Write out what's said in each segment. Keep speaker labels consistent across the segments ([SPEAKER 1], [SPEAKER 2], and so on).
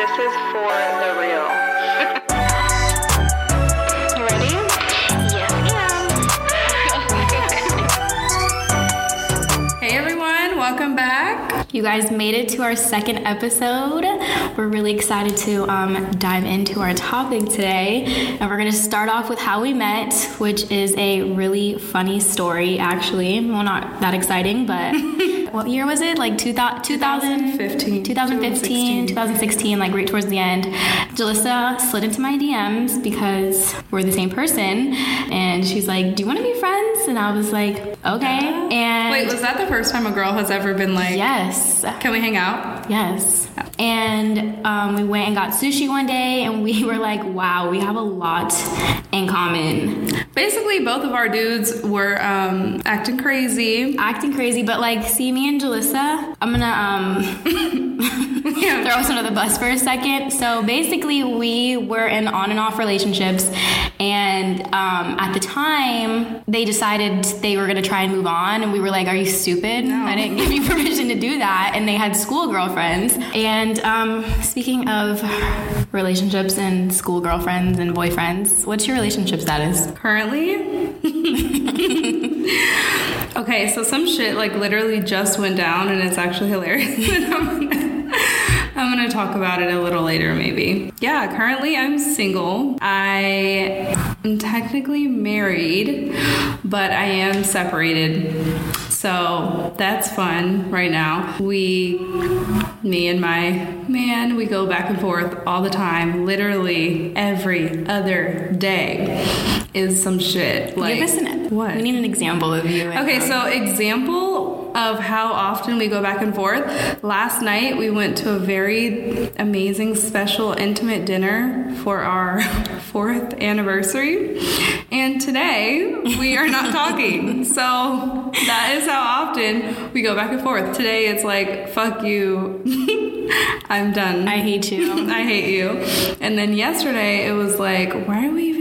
[SPEAKER 1] This is for the real. you ready? Yes, ma'am.
[SPEAKER 2] Hey everyone, welcome back.
[SPEAKER 3] You guys made it to our second episode. We're really excited to um, dive into our topic today. And we're going to start off with how we met, which is a really funny story, actually. Well, not that exciting, but what year was it? Like 2000,
[SPEAKER 2] 2015.
[SPEAKER 3] 2015, 2016, like right towards the end. Julissa slid into my DMs because we're the same person. And she's like, Do you want to be friends? And I was like, Okay. And
[SPEAKER 2] Wait, was that the first time a girl has ever been like,
[SPEAKER 3] yes.
[SPEAKER 2] can we hang out?
[SPEAKER 3] Yes. And um, we went and got sushi one day, and we were like, wow, we have a lot in common.
[SPEAKER 2] Basically, both of our dudes were um, acting crazy.
[SPEAKER 3] Acting crazy, but like, see me and Julissa, I'm gonna um, throw us under the bus for a second. So basically, we were in on and off relationships, and um, at the time, they decided they were gonna try and move on, and we were like, "Are you stupid? I didn't give you permission to do that." And they had school girlfriends. And um, speaking of relationships and school girlfriends and boyfriends, what's your relationship status?
[SPEAKER 2] Currently? okay, so some shit like literally just went down and it's actually hilarious. I'm gonna talk about it a little later, maybe. Yeah, currently I'm single. I am technically married, but I am separated. So that's fun right now. We, me and my man, we go back and forth all the time. Literally every other day is some shit. Like,
[SPEAKER 3] Give us an
[SPEAKER 2] what?
[SPEAKER 3] We need an example of you.
[SPEAKER 2] Okay, so example of how often we go back and forth. Last night we went to a very amazing, special, intimate dinner for our fourth anniversary. And today we are not talking. So that is how often we go back and forth. Today it's like, fuck you. I'm done.
[SPEAKER 3] I hate you.
[SPEAKER 2] I hate you. And then yesterday it was like, why are we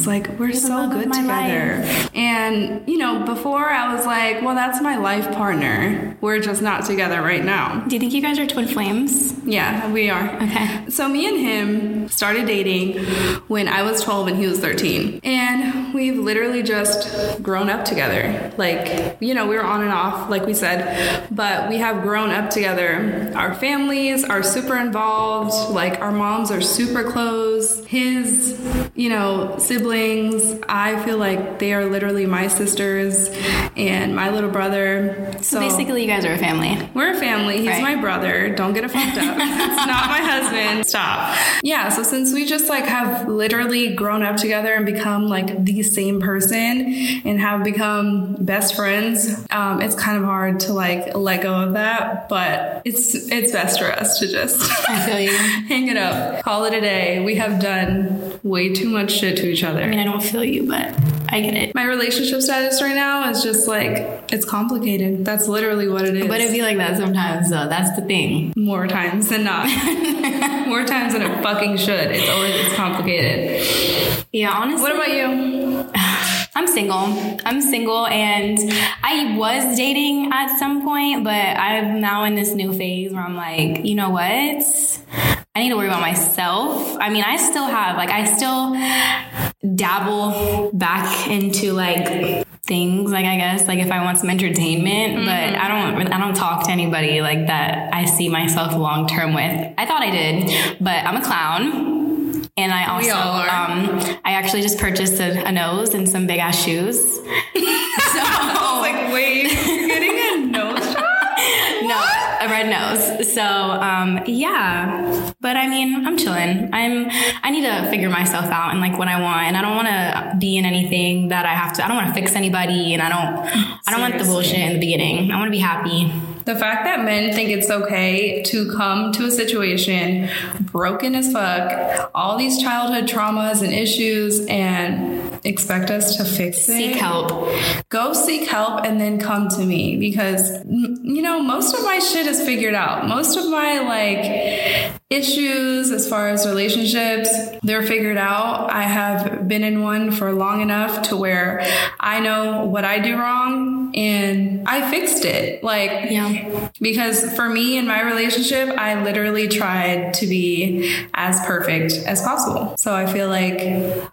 [SPEAKER 2] this? Like, we're so good together. And, you know, before I was like, well, that's my life partner. We're just not together right now.
[SPEAKER 3] Do you think you guys are twin flames?
[SPEAKER 2] Yeah, we are.
[SPEAKER 3] Okay.
[SPEAKER 2] So me and him started dating when I was 12 and he was 13. And we've literally just grown up together. Like, you know, we were on and off, like we said, but we have grown up together. Our families are super involved. Like, our moms are super close. His, you know, siblings, I feel like they are literally my sisters and my little brother. So,
[SPEAKER 3] Basically, you guys are a family.
[SPEAKER 2] we're a family. He's
[SPEAKER 3] Right.
[SPEAKER 2] my brother. Don't get it fucked up. it's not my husband. Stop. Yeah. So since we just like have literally grown up together and become like the same person and have become best friends, um, it's kind of hard to like let go of that. But it's it's best for us to just
[SPEAKER 3] I feel you.
[SPEAKER 2] hang it up, call it a day. We have done way too much shit to each other.
[SPEAKER 3] I mean, I don't feel you, but I get it.
[SPEAKER 2] my relationship status right now is just like it's complicated. That's literally what it is.
[SPEAKER 3] But it be like that sometimes, though. That's the thing.
[SPEAKER 2] More times than not. More times than it fucking should. It's always it's complicated.
[SPEAKER 3] Yeah, honestly.
[SPEAKER 2] What about you?
[SPEAKER 3] I'm single. I'm single, and I was dating at some point, but I'm now in this new phase where I'm like, you know what? I need to worry about myself. I mean, I still have, like, I still dabble back into like things like i guess like if i want some entertainment but i don't i don't talk to anybody like that i see myself long term with. I thought i did but i'm a clown. And i also um i actually just purchased a, a nose and some big ass shoes
[SPEAKER 2] nose
[SPEAKER 3] so um yeah. But i mean i'm chilling. I'm i need to figure myself out and like what i want. And i don't want to be in anything that i have to i don't want to fix anybody and i don't i don't want the bullshit in the beginning. I want to be happy.
[SPEAKER 2] The fact that men think it's okay to come to a situation broken as fuck, all these childhood traumas and issues, and expect us to fix it.
[SPEAKER 3] seek help
[SPEAKER 2] go seek help and then come to me because you know most of my shit is figured out most of my like issues as far as relationships, they're figured out. I have been in one for long enough to where I know what I do wrong and I fixed it. Like,
[SPEAKER 3] Yeah.
[SPEAKER 2] because for me in my relationship, I literally tried to be as perfect as possible. So I feel like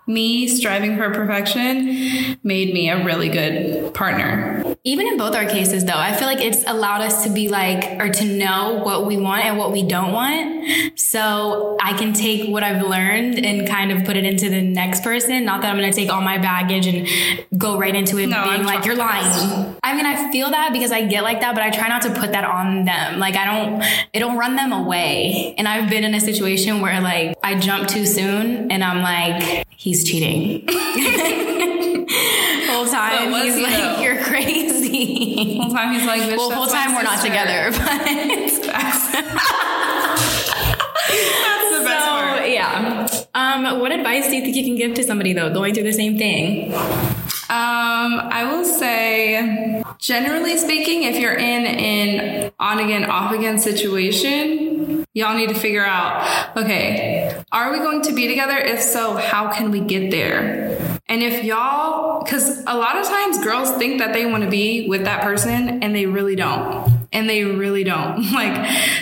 [SPEAKER 2] me striving for perfection made me a really good partner.
[SPEAKER 3] Even in both our cases, though, I feel like it's allowed us to be like, or to know what we want and what we don't want. So I can take what I've learned and kind of put it into the next person. Not that I'm going to take all my baggage and go right into it
[SPEAKER 2] No,
[SPEAKER 3] being
[SPEAKER 2] I'm
[SPEAKER 3] like, you're lying. I mean, I feel that because I get like that, but I try not to put that on them. Like, I don't, it'll run them away. And I've been in a situation where like I jump too soon and I'm like, he's cheating. Whole time he's
[SPEAKER 2] he,
[SPEAKER 3] like, you're crazy.
[SPEAKER 2] Whole time he's like,
[SPEAKER 3] Well, whole time we're not together, but
[SPEAKER 2] That's the best part.
[SPEAKER 3] so yeah. Um, what advice do you think you can give to somebody though going through the same thing?
[SPEAKER 2] Um, I will say, generally speaking, if you're in an on again, off again situation, y'all need to figure out, okay, are we going to be together? If so, how can we get there? And if y'all, because a lot of times girls think that they want to be with that person and they really don't. And they really don't. Like,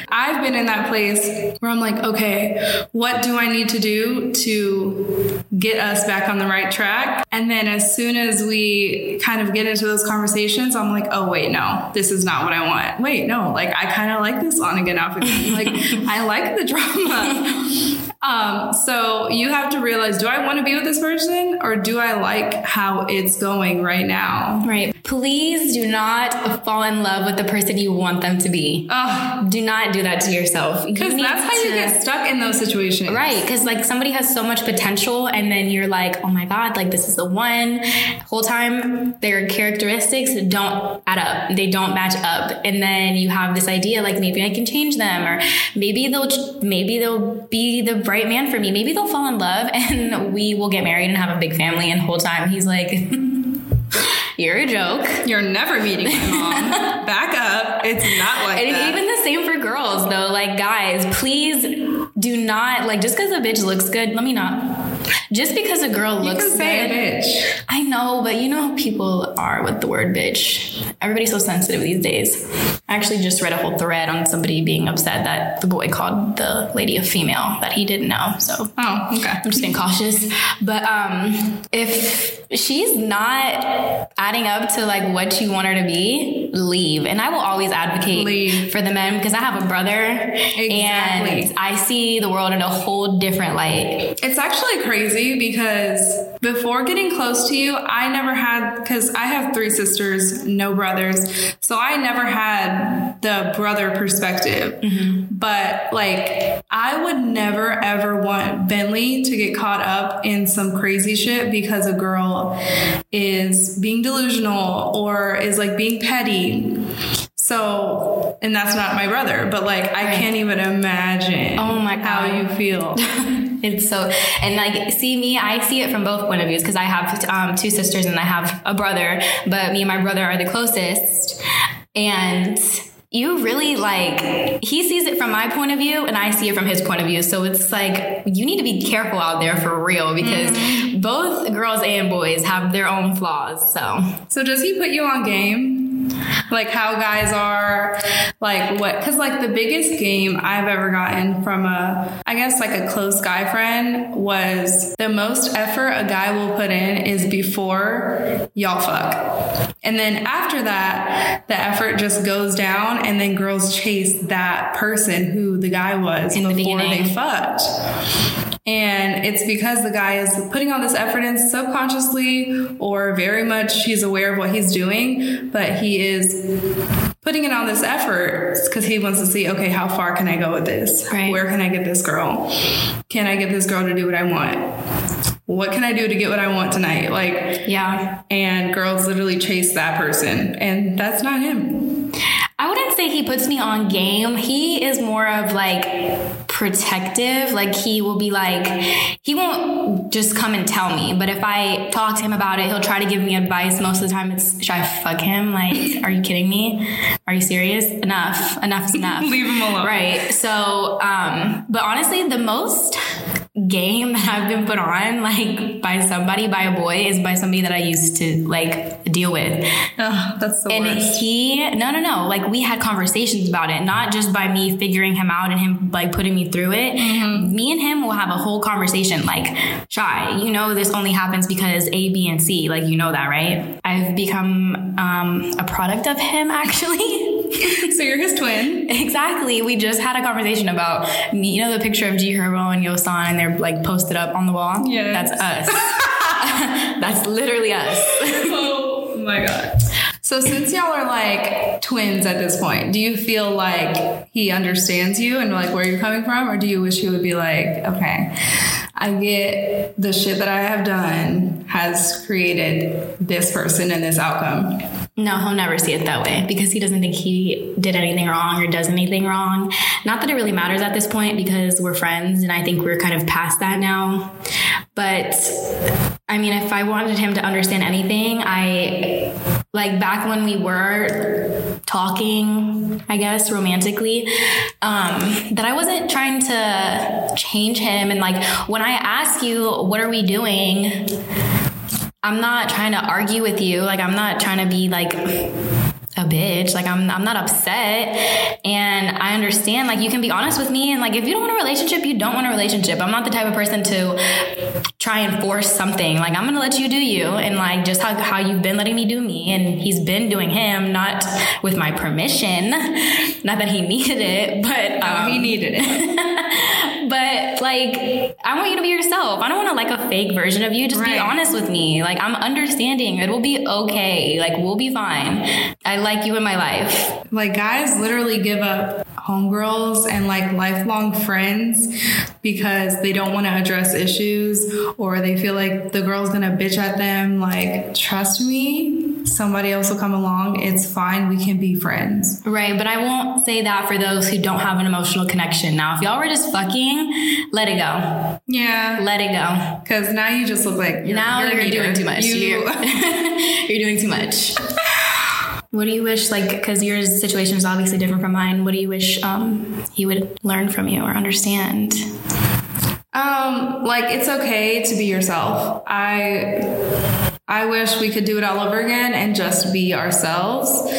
[SPEAKER 2] I've been in that place where I'm like, okay, what do I need to do to get us back on the right track? And then as soon as we kind of get into those conversations, I'm like, oh, wait, no, this is not what I want. Wait, no, like, I kind of like this on again, off again. Like, I like the drama. Um, so you have to realize do I want to be with this person or do I like how it's going right now?
[SPEAKER 3] Right. Please do not fall in love with the person you want them to be.
[SPEAKER 2] Ugh.
[SPEAKER 3] Do not do that to yourself.
[SPEAKER 2] Because
[SPEAKER 3] You
[SPEAKER 2] that's how you get stuck in those situations.
[SPEAKER 3] Right, because like somebody has so much potential, and then you're like, oh my god, like this is the one. Whole time their characteristics don't add up, they don't match up, and then you have this idea like maybe I can change them, or maybe they'll maybe they'll be the right man for me. Maybe they'll fall in love, and we will get married and have a big family. And whole time he's like, you're a joke.
[SPEAKER 2] You're never meeting my mom. Back up. It's not like
[SPEAKER 3] And
[SPEAKER 2] that.
[SPEAKER 3] even the same for girls, though. Like, guys, please do not like just because a bitch looks good. Let me not. Just because a girl
[SPEAKER 2] you
[SPEAKER 3] looks
[SPEAKER 2] can say
[SPEAKER 3] good.
[SPEAKER 2] a bitch.
[SPEAKER 3] I know, but you know how people are with the word bitch. Everybody's so sensitive these days. I actually just read a whole thread on somebody being upset that the boy called the lady a female that he didn't know. So
[SPEAKER 2] Oh, okay.
[SPEAKER 3] I'm just being cautious. But um, if she's not adding up to like what you want her to be, leave. And I will always advocate
[SPEAKER 2] Leave.
[SPEAKER 3] for the men because I have a brother
[SPEAKER 2] Exactly.
[SPEAKER 3] and I see the world in a whole different light.
[SPEAKER 2] It's actually crazy because before getting close to you, I never had, because I have three sisters, no brothers. So I never had the brother perspective. But like, I would never ever want Bentley to get caught up in some crazy shit because a girl is being delusional or is like being petty. So, and that's not my brother, but like, I can't even imagine
[SPEAKER 3] Oh my god, how
[SPEAKER 2] you feel.
[SPEAKER 3] It's so, and like, see me, I see it from both point of views because I have um, two sisters and I have a brother, but me and my brother are the closest. And you really like, he sees it from my point of view and I see it from his point of view. So it's like, you need to be careful out there for real because mm-hmm. both girls and boys have their own flaws. So,
[SPEAKER 2] So does he put you on game? Like how guys are, like what? Because like the biggest game I've ever gotten from a, I guess like a close guy friend was the most effort a guy will put in is before y'all fuck, and then after that, the effort just goes down, and then girls chase that person who the guy was
[SPEAKER 3] In the
[SPEAKER 2] before they fucked. And it's because the guy is putting all this effort in subconsciously or very much he's aware of what he's doing, but he is putting in all this effort because he wants to see, okay, how far can I go with this?
[SPEAKER 3] Right.
[SPEAKER 2] Where can I get this girl? Can I get this girl to do what I want? What can I do to get what I want tonight? Like,
[SPEAKER 3] yeah.
[SPEAKER 2] and girls literally chase that person, and that's not him.
[SPEAKER 3] I wouldn't say he puts me on game. He is more of like protective. Like he will be like, he won't just come and tell me. But if I talk to him about it, he'll try to give me advice. Most of the time it's, should I fuck him? Like, are you kidding me? Are you serious? Enough. Enough is enough.
[SPEAKER 2] Leave him alone.
[SPEAKER 3] Right. So, um, but honestly, the most game that I've been put on, like by somebody, by a boy, is by somebody that I used to like deal with.
[SPEAKER 2] Oh, that's the
[SPEAKER 3] And
[SPEAKER 2] worst.
[SPEAKER 3] he, no, no, no. Like we had conversations about it, not just by me figuring him out and him like putting me through it. Me and him will have a whole conversation. Like, Shai, you know, this only happens because A, B, and C. Like, you know that, right? I've become um, a product of him, actually.
[SPEAKER 2] so you're his twin.
[SPEAKER 3] exactly. We just had a conversation about me. You know the picture of G Herbo and Yosan, and they're like posted up on the wall.
[SPEAKER 2] Yeah,
[SPEAKER 3] that's us. that's literally us.
[SPEAKER 2] Oh my god. So since y'all are like twins at this point, do you feel like he understands you and like where you're coming from, or do you wish he would be like, okay, I get the shit that I have done has created this person and this outcome.
[SPEAKER 3] No, he'll never see it that way because he doesn't think he did anything wrong or does anything wrong. Not that it really matters at this point because we're friends and I think we're kind of past that now. But I mean, if I wanted him to understand anything, I like back when we were talking, I guess, romantically, um, that I wasn't trying to change him. And like when I ask you, what are we doing? I'm not trying to argue with you. Like I'm not trying to be like a bitch. Like I'm I'm not upset. And I understand like you can be honest with me and like if you don't want a relationship, you don't want a relationship. I'm not the type of person to try and force something. Like I'm gonna let you do you and like just how, how you've been letting me do me and he's been doing him, not with my permission. Not that he needed it, but um,
[SPEAKER 2] he needed it.
[SPEAKER 3] but like, I want you to be yourself. I don't want to like a fake version of you. Just be honest with me. Like, I'm understanding. It will be okay. Like, we'll be fine. I like you in my life.
[SPEAKER 2] Like guys literally give up homegirls and like lifelong friends because they don't want to address issues or they feel like the girl's gonna bitch at them. Like, trust me, somebody else will come along. It's fine. We can be friends.
[SPEAKER 3] Right. But I won't say that for those who don't have an emotional connection. Now, if y'all were just fucking, let it go.
[SPEAKER 2] Yeah.
[SPEAKER 3] Let it go.
[SPEAKER 2] Because now you just look like you're,
[SPEAKER 3] now
[SPEAKER 2] you're,
[SPEAKER 3] you're, doing too much.
[SPEAKER 2] You,
[SPEAKER 3] You're, you're doing too much. What do you wish, like, because your situation is obviously different from mine, what do you wish um, he would learn from you or understand?
[SPEAKER 2] Um, like it's okay to be yourself. I I wish we could do it all over again and just be ourselves.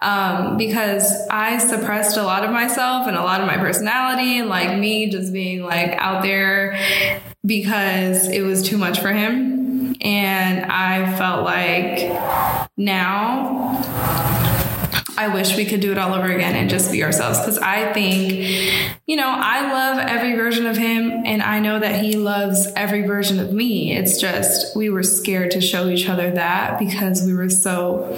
[SPEAKER 2] Um, because I suppressed a lot of myself and a lot of my personality and like me just being like out there because it was too much for him. And I felt like now I wish we could do it all over again and just be ourselves. Because I think, you know, I love every version of him, and I know that he loves every version of me. It's just we were scared to show each other that because we were so,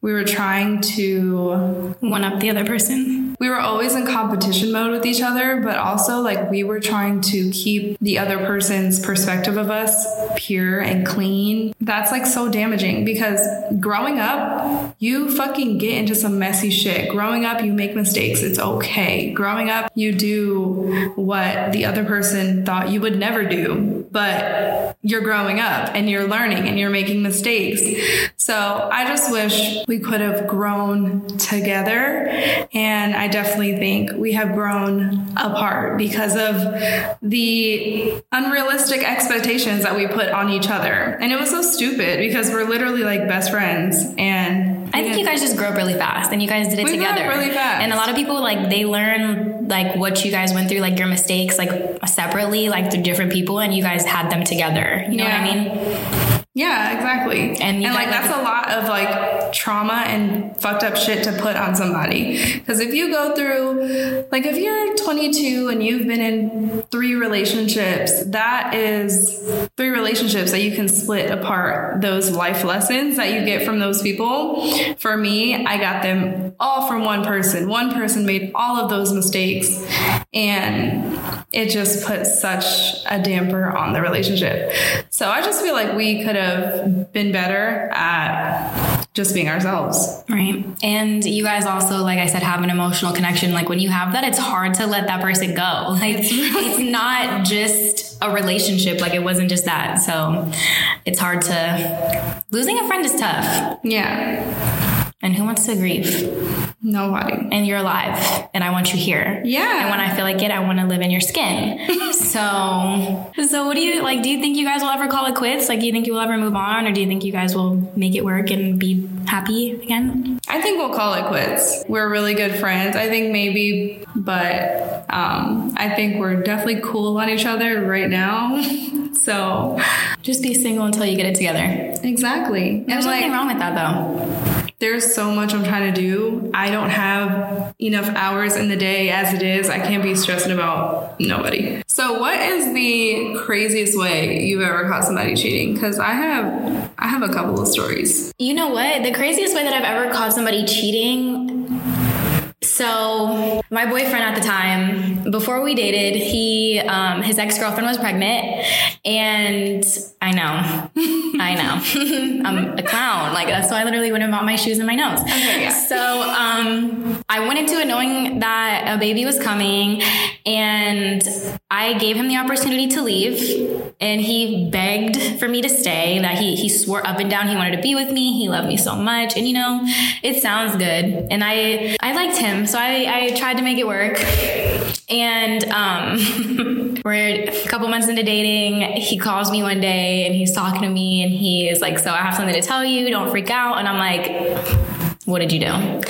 [SPEAKER 2] we were trying to
[SPEAKER 3] One up the other person.
[SPEAKER 2] We were always in competition mode with each other, but also like we were trying to keep the other person's perspective of us pure and clean. That's like so damaging because growing up, you fucking get into some messy shit. Growing up, you make mistakes. It's okay. Growing up, you do what the other person thought you would never do, but you're growing up and you're learning and you're making mistakes. So I just wish we could have grown together. And I definitely think we have grown apart because of the unrealistic expectations that we put on each other. And it was so stupid because we're literally like best friends. And
[SPEAKER 3] I think you guys just grew up really fast and you guys did it
[SPEAKER 2] We grew up
[SPEAKER 3] together.
[SPEAKER 2] really fast.
[SPEAKER 3] And a lot of people like they learn like what you guys went through, like your mistakes, like separately, like through different people, and you guys had them together. You know what I mean?
[SPEAKER 2] Yeah, exactly.
[SPEAKER 3] And
[SPEAKER 2] And, like that's a lot of like trauma and fucked up shit to put on somebody. Because if you go through, like, if you're 22 and you've been in three relationships, that is three relationships that you can split apart those life lessons that you get from those people. For me, I got them all from one person. One person made all of those mistakes, and it just put such a damper on the relationship. So I just feel like we could have been better at just being ourselves.
[SPEAKER 3] Right. And you guys also, like I said, have an emotional connection. Like when you have that, it's hard to let that person go. Like it's not just a relationship. Like it wasn't just that. So it's hard to losing a friend is tough.
[SPEAKER 2] Yeah.
[SPEAKER 3] And who wants to grieve?
[SPEAKER 2] Nobody.
[SPEAKER 3] and you're alive and I want you here.
[SPEAKER 2] Yeah.
[SPEAKER 3] And when I feel like it, I want to live in your skin. so, so what do you like? Do you think you guys will ever call it quits? Like, do you think you will ever move on or do you think you guys will make it work and be happy again?
[SPEAKER 2] I think we'll call it quits. We're really good friends. I think maybe, but um, I think we're definitely cool on each other right now. so
[SPEAKER 3] Just be single until you get it together.
[SPEAKER 2] exactly. And
[SPEAKER 3] There's
[SPEAKER 2] like,
[SPEAKER 3] nothing wrong with that though.
[SPEAKER 2] There's so much I'm trying to do. I don't have enough hours in the day as it is. I can't be stressing about nobody. So, what is the craziest way you've ever caught somebody cheating? Because I have, I have a couple of stories.
[SPEAKER 3] You know what? The craziest way that I've ever caught somebody cheating. So my boyfriend at the time, before we dated, he um, his ex girlfriend was pregnant, and I know, I know, I'm a clown. Like that's why I literally went and bought my shoes and my nose.
[SPEAKER 2] Okay, yeah.
[SPEAKER 3] So um, I went into it knowing that a baby was coming, and I gave him the opportunity to leave, and he begged for me to stay. That he he swore up and down he wanted to be with me. He loved me so much, and you know, it sounds good, and I I liked him, so I I tried to make it work. And um, we're a couple months into dating. He calls me one day and he's talking to me, and he is like, "So I have something to tell you. Don't freak out." And I'm like, what did you do?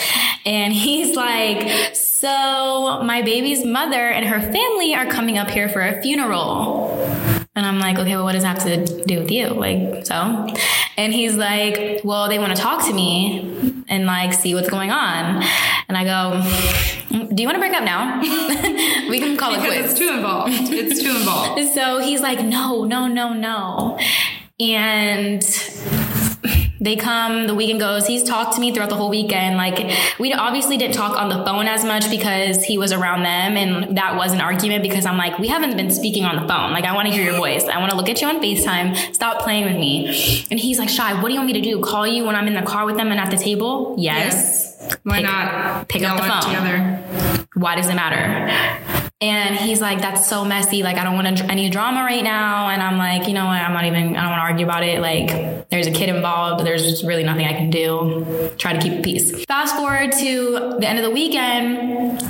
[SPEAKER 3] And he's like, so my baby's mother and her family are coming up here for a funeral. And I'm like, okay, well, what does that have to do with you? Like, so? And he's like, well, they want to talk to me and like see what's going on. And I go, "Mm, do you want to break up now? we can call it quits.
[SPEAKER 2] it's too involved. It's too involved.
[SPEAKER 3] So he's like, no, no, no, no. And they come, the weekend goes. He's talked to me throughout the whole weekend. Like, we obviously didn't talk on the phone as much because he was around them. And that was an argument because I'm like, we haven't been speaking on the phone. Like, I want to hear your voice. I want to look at you on FaceTime. Stop playing with me. And he's like, Shai, what do you want me to do? Call you when I'm in the car with them and at the table? Yes.
[SPEAKER 2] Why
[SPEAKER 3] Pick-
[SPEAKER 2] not
[SPEAKER 3] pick up the phone.
[SPEAKER 2] together?
[SPEAKER 3] Why does it matter? And he's like, that's so messy. Like, I don't want any drama right now. And I'm like, you know what? I'm not even, I don't want to argue about it. Like, there's a kid involved. There's just really nothing I can do. Try to keep peace. Fast forward to the end of the weekend.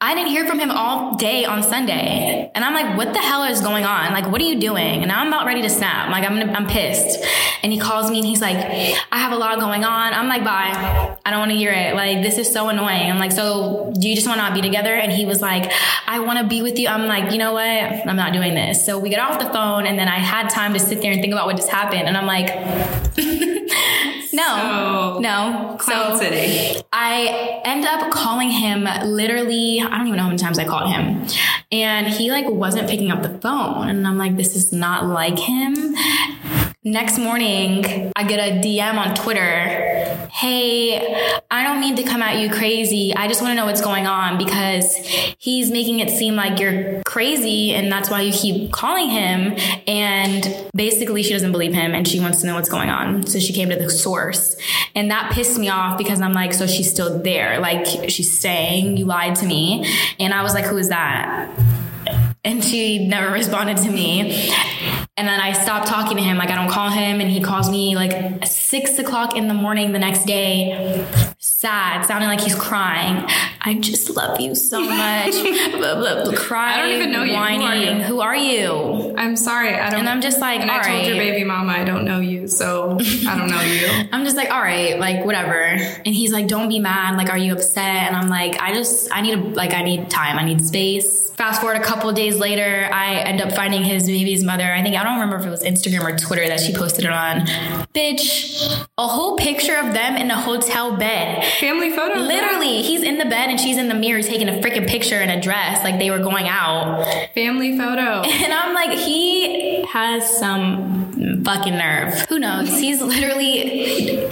[SPEAKER 3] I didn't hear from him all day on Sunday. And I'm like, what the hell is going on? Like, what are you doing? And now I'm about ready to snap. Like, I'm, I'm pissed. And he calls me and he's like, I have a lot going on. I'm like, bye. I don't want to hear it. Like, this is so annoying. I'm like, so do you just want to not be together? And he was like, I want to be with you. I'm like, you know what? I'm not doing this. So we get off the phone and then I had time to sit there and think about what just happened. And I'm like, no,
[SPEAKER 2] So-
[SPEAKER 3] no.
[SPEAKER 2] Clown
[SPEAKER 3] So-
[SPEAKER 2] City.
[SPEAKER 3] I end up calling him literally, I don't even know how many times I called him. And he like wasn't picking up the phone. And I'm like, this is not like him. Next morning, I get a DM on Twitter. Hey, I don't mean to come at you crazy. I just want to know what's going on because he's making it seem like you're crazy and that's why you keep calling him. And basically, she doesn't believe him and she wants to know what's going on. So she came to the source. And that pissed me off because I'm like, so she's still there. Like, she's saying you lied to me. And I was like, who is that? and she never responded to me. And then I stopped talking to him. Like I don't call him, and he calls me like six o'clock in the morning the next day, sad, sounding like he's crying. I just love you so much. blah, blah, blah, crying,
[SPEAKER 2] I don't even know you. Who are
[SPEAKER 3] whining.
[SPEAKER 2] you?
[SPEAKER 3] Who are you?
[SPEAKER 2] I'm sorry. I don't.
[SPEAKER 3] And I'm just like,
[SPEAKER 2] and
[SPEAKER 3] all
[SPEAKER 2] I told your baby mama I don't know you, so I don't know you.
[SPEAKER 3] I'm just like, all right, like whatever. And he's like, don't be mad. Like, are you upset? And I'm like, I just, I need a, like, I need time. I need space. Fast forward a couple days later, I end up finding his baby's mother. I think, I don't remember if it was Instagram or Twitter that she posted it on. Bitch, a whole picture of them in a hotel bed.
[SPEAKER 2] Family photo.
[SPEAKER 3] Literally, he's in the bed and she's in the mirror taking a freaking picture in a dress like they were going out.
[SPEAKER 2] Family photo.
[SPEAKER 3] And I'm like, he has some fucking nerve. Who knows? He's literally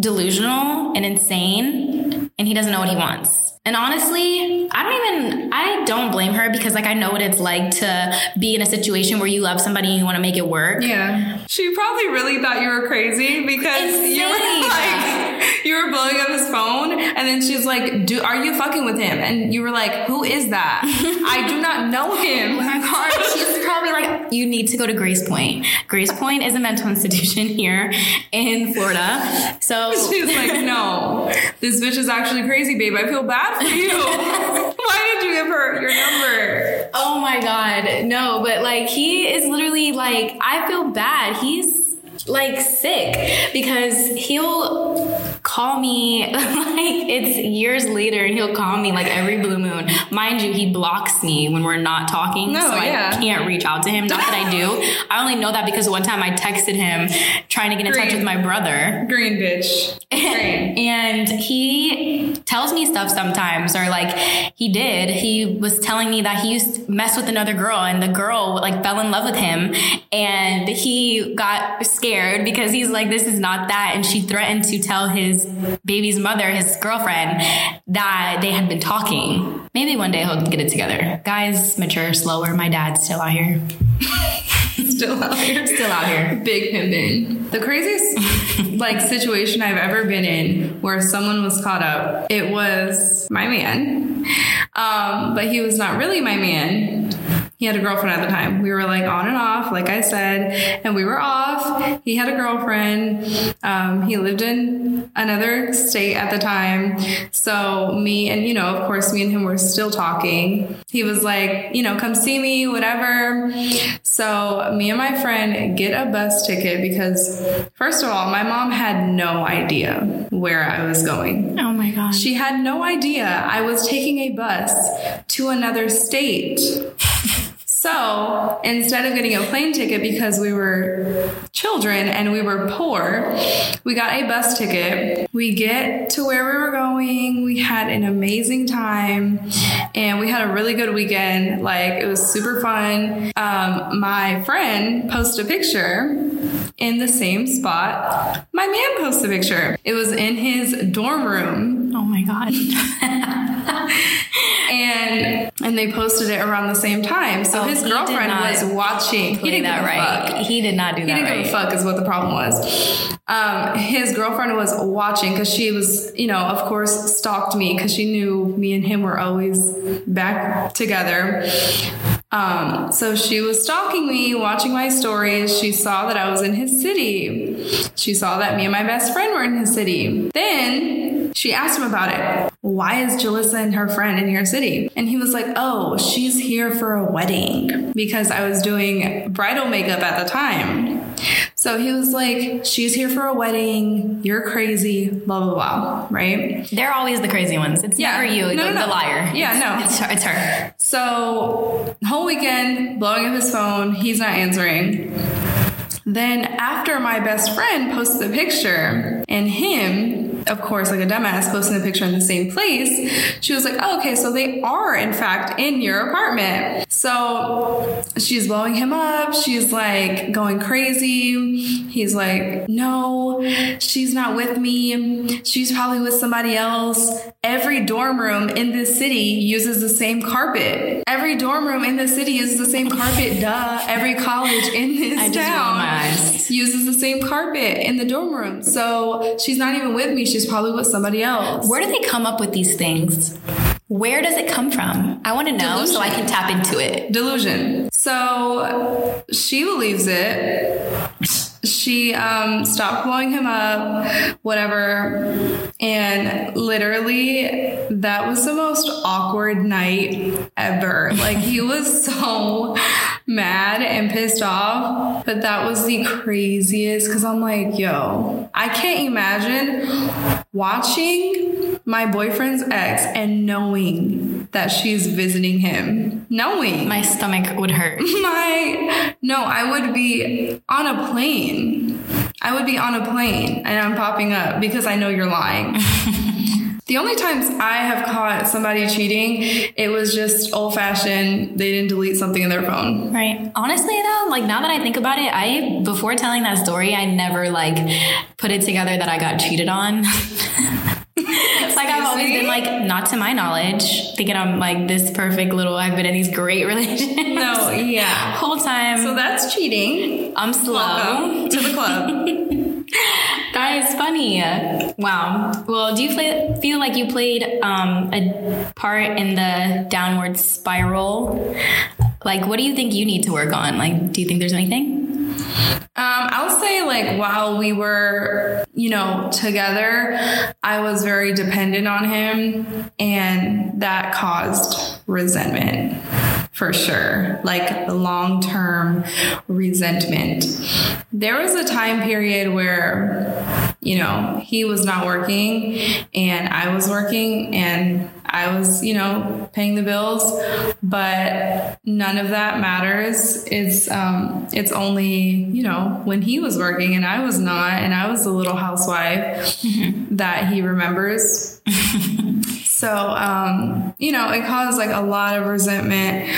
[SPEAKER 3] delusional and insane, and he doesn't know what he wants. And honestly, I don't even, I don't blame her because, like, I know what it's like to be in a situation where you love somebody and you want to make it work.
[SPEAKER 2] Yeah. She probably really thought you were crazy because you were like you were blowing up his phone and then she's like, Do are you fucking with him? And you were like, Who is that? I do not know him.
[SPEAKER 3] Oh she's probably like, you need to go to Grace Point. Grace Point is a mental institution here in Florida. So
[SPEAKER 2] she's like, no, this bitch is actually crazy, babe. I feel bad for you. Why did you give her your number?
[SPEAKER 3] Oh my god, no, but like he is literally like I feel bad. He's like sick because he'll call me like it's years later and he'll call me like every blue moon. Mind you, he blocks me when we're not talking,
[SPEAKER 2] No,
[SPEAKER 3] so
[SPEAKER 2] yeah.
[SPEAKER 3] I can't reach out to him. Not that I do. I only know that because one time I texted him trying to get in touch with my brother.
[SPEAKER 2] Green bitch. Green.
[SPEAKER 3] and he tells me stuff sometimes or like he did he was telling me that he used to mess with another girl and the girl like fell in love with him and he got scared because he's like this is not that and she threatened to tell his baby's mother his girlfriend that they had been talking maybe one day he'll get it together guys mature slower my dad's still out here
[SPEAKER 2] Still out here.
[SPEAKER 3] still out here
[SPEAKER 2] Big pimpin'. The craziest like situation I've ever been in where someone was caught up. It was my man, um, but he was not really my man. He had a girlfriend at the time. We were like on and off, like I said, and we were off. He had a girlfriend. Um, he lived in another state at the time. So me and, you know, of course, me and him were still talking. He was like, you know, come see me, whatever. So me and my friend get a bus ticket because, first of all, my mom had no idea where I was going.
[SPEAKER 3] oh my gosh
[SPEAKER 2] She had no idea I was taking a bus to another state. So instead of getting a plane ticket because we were children and we were poor, we got a bus ticket. We get to where we were going. We had an amazing time and we had a really good weekend. Like it was super fun. Um, my friend posted a picture in the same spot my man posted a picture. It was in his dorm room
[SPEAKER 3] oh my god
[SPEAKER 2] and and they posted it around the same time. So
[SPEAKER 3] Oh,
[SPEAKER 2] his girlfriend was watching. He didn't
[SPEAKER 3] that
[SPEAKER 2] give a
[SPEAKER 3] right
[SPEAKER 2] fuck.
[SPEAKER 3] he did not do
[SPEAKER 2] He
[SPEAKER 3] that
[SPEAKER 2] didn't
[SPEAKER 3] right
[SPEAKER 2] give a fuck is what the problem was. Um, his girlfriend was watching because she was, you know, of course, stalked me because she knew me and him were always back together. Um, so she was stalking me, watching my stories. She saw that I was in his city. She saw that me and my best friend were in his city. Then she asked him about it. Why is Julissa and her friend in your city? And he was like, Oh, she's here for a wedding because I was doing bridal makeup at the time. So he was like, She's here for a wedding. You're crazy, blah, blah, blah. Right?
[SPEAKER 3] They're always the crazy ones. It's
[SPEAKER 2] Yeah.
[SPEAKER 3] never you,
[SPEAKER 2] No,
[SPEAKER 3] the,
[SPEAKER 2] no, no.
[SPEAKER 3] the liar.
[SPEAKER 2] Yeah, no.
[SPEAKER 3] It's her. It's her.
[SPEAKER 2] So, whole weekend, blowing up his phone, he's not answering. Then, after my best friend posts the picture, and him, of course, like a dumbass, posting the picture in the same place, she was like, oh, okay, so they are, in fact, in your apartment. So, she's blowing him up. She's like going crazy. He's like, no, she's not with me. She's probably with somebody else. Every dorm room in this city uses the same carpet. Every dorm room in this city uses the same carpet. Duh. Every college in this
[SPEAKER 3] I
[SPEAKER 2] town uses the same carpet in the dorm room. So she's not even with me. She's probably with somebody else.
[SPEAKER 3] Where do they come up with these things? Where does it come from? I want to know so I can tap into it.
[SPEAKER 2] Delusion. So she believes it. She um, stopped blowing him up, whatever. And literally, that was the most awkward night ever. Like, he was so mad and pissed off. But that was the craziest because I'm like, yo, I can't imagine watching my boyfriend's ex and knowing that she's visiting him. Knowing
[SPEAKER 3] My stomach would hurt.
[SPEAKER 2] my no, I would be on a plane. I would be on a plane and I'm popping up because I know you're lying. the only times I have caught somebody cheating, it was just old fashioned. They didn't delete something in their phone.
[SPEAKER 3] Right. Honestly though, like now that I think about it, I before telling that story, I never like put it together that I got cheated on. like I've always been like, not to my knowledge, thinking I'm like this perfect little I've been in these great relationships.
[SPEAKER 2] No, yeah.
[SPEAKER 3] Whole time
[SPEAKER 2] So that's cheating.
[SPEAKER 3] I'm slow.
[SPEAKER 2] Welcome to the club.
[SPEAKER 3] That is funny. Wow. Well, do you play, feel like you played um, a part in the downward spiral Like, what do you think you need to work on? Like, do you think there's anything?
[SPEAKER 2] Um, I'll say like while we were, you know, together, I was very dependent on him and that caused resentment for sure. Like long term resentment. There was a time period where, you know, he was not working and I was working and I was, you know, paying the bills, but none of that matters. It's um it's only, you know, when he was working and I was not and I was a little housewife that he remembers. so um, you know, it caused like a lot of resentment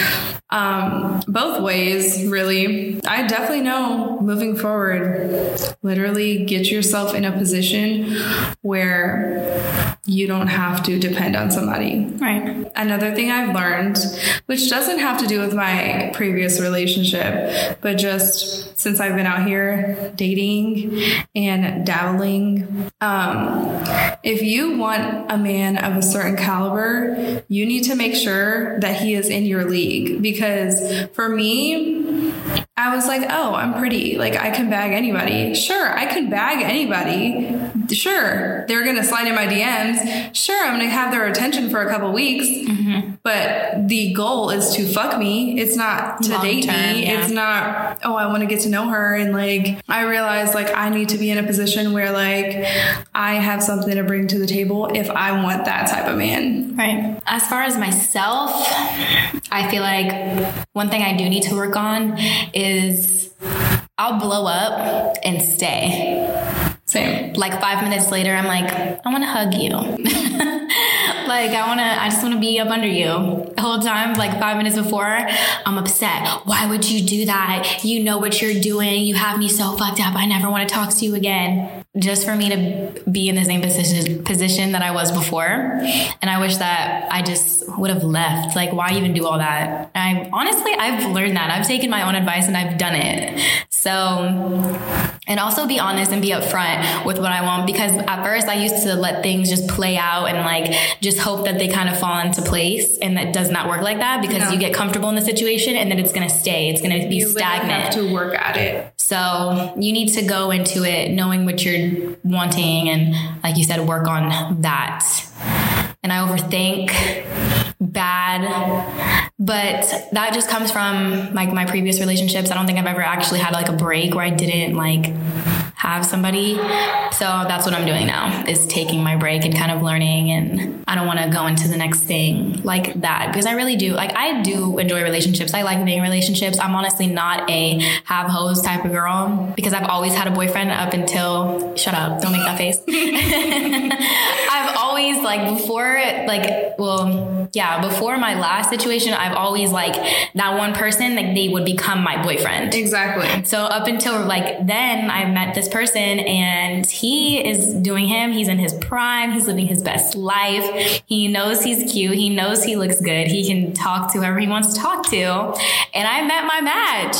[SPEAKER 2] um both ways, really. I definitely know moving forward, literally get yourself in a position where you don't have to depend on somebody.
[SPEAKER 3] Right.
[SPEAKER 2] Another thing I've learned, which doesn't have to do with my previous relationship, but just since I've been out here dating and dabbling, um, if you want a man of a certain caliber, you need to make sure that he is in your league. Because for me, I was like, oh, I'm pretty. Like, I can bag anybody. Sure, I can bag anybody. Sure, they're going to slide in my DMs. Sure, I'm going to have their attention for a couple weeks. Mm-hmm. But the goal is to fuck me. It's not to
[SPEAKER 3] Long
[SPEAKER 2] date
[SPEAKER 3] term,
[SPEAKER 2] me.
[SPEAKER 3] yeah.
[SPEAKER 2] It's not, oh, I want to get to know her. And like, I realize like I need to be in a position where like I have something to bring to the table if I want that type of man.
[SPEAKER 3] Right. As far as myself, I feel like one thing I do need to work on is I'll blow up and stay.
[SPEAKER 2] Same.
[SPEAKER 3] Like five minutes later, I'm like, I want to hug you. like I want to, I just want to be up under you. The whole time, like five minutes before, I'm upset. Why would you do that? You know what you're doing. You have me so fucked up. I never want to talk to you again. Just for me to be in the same position position that I was before, and I wish that I just would have left. Like, why even do all that? I honestly, I've learned that. I've taken my own advice and I've done it. So and also be honest and be upfront with what I want because at first I used to let things just play out and like just hope that they kind of fall into place and that does not work like that because
[SPEAKER 2] No.
[SPEAKER 3] you get comfortable in the situation and then it's going to stay it's going to be
[SPEAKER 2] You literally have
[SPEAKER 3] stagnant
[SPEAKER 2] to work at it.
[SPEAKER 3] so you need to go into it knowing what you're wanting and like you said work on that and I overthink bad but that just comes from like my previous relationships. I don't think i've ever actually had like a break where i didn't like have somebody. So that's what i'm doing now is taking my break and kind of learning and i don't want to go into the next thing like that. Because i really do like i do enjoy relationships. I like being in relationships. I'm honestly not a have hoes type of girl because i've always had a boyfriend up until shut up don't make that face always like before like well yeah before my last situation I've always like that one person like they would become my boyfriend.
[SPEAKER 2] Exactly.
[SPEAKER 3] so up until like then I met this person and he is doing him. He's in his prime. He's living his best life. He knows he's cute. He knows he looks good. He can talk to whoever he wants to talk to. And I met my match.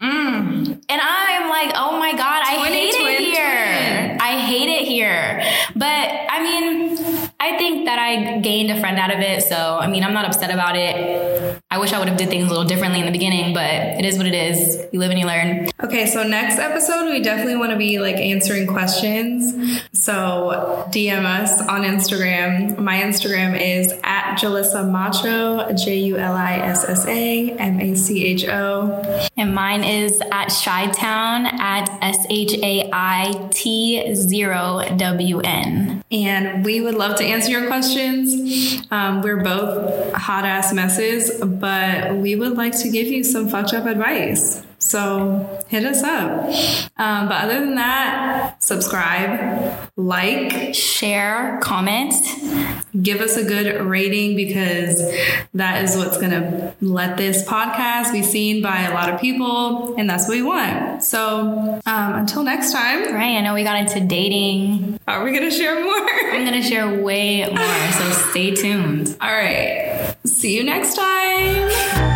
[SPEAKER 3] Mm. And I'm like, oh my God, I hate it here. I hate it here. But I mean, I think that I gained a friend out of it. So, I mean, I'm not upset about it. I wish I would have did things a little differently in the beginning, but it is what it is. You live and you learn.
[SPEAKER 2] Okay, so next episode, we definitely want to be like answering questions. So DM us on Instagram. My Instagram is at Julissa Macho, J U L I S S A M A C H O.
[SPEAKER 3] And mine is at Shy Town at S H A I T 0 W N.
[SPEAKER 2] And we would love to answer your questions. Um, we're both hot ass messes, but we would like to give you some fucked up advice. So hit us up. Um, but other than that, subscribe, like,
[SPEAKER 3] Share, comment.
[SPEAKER 2] give us a good rating because that is what's going to let this podcast be seen by a lot of people and that's what we want so um, until next time
[SPEAKER 3] Right, I know we got into dating.
[SPEAKER 2] are we going to share more
[SPEAKER 3] I'm going to share way more, so stay tuned.
[SPEAKER 2] all right see you next time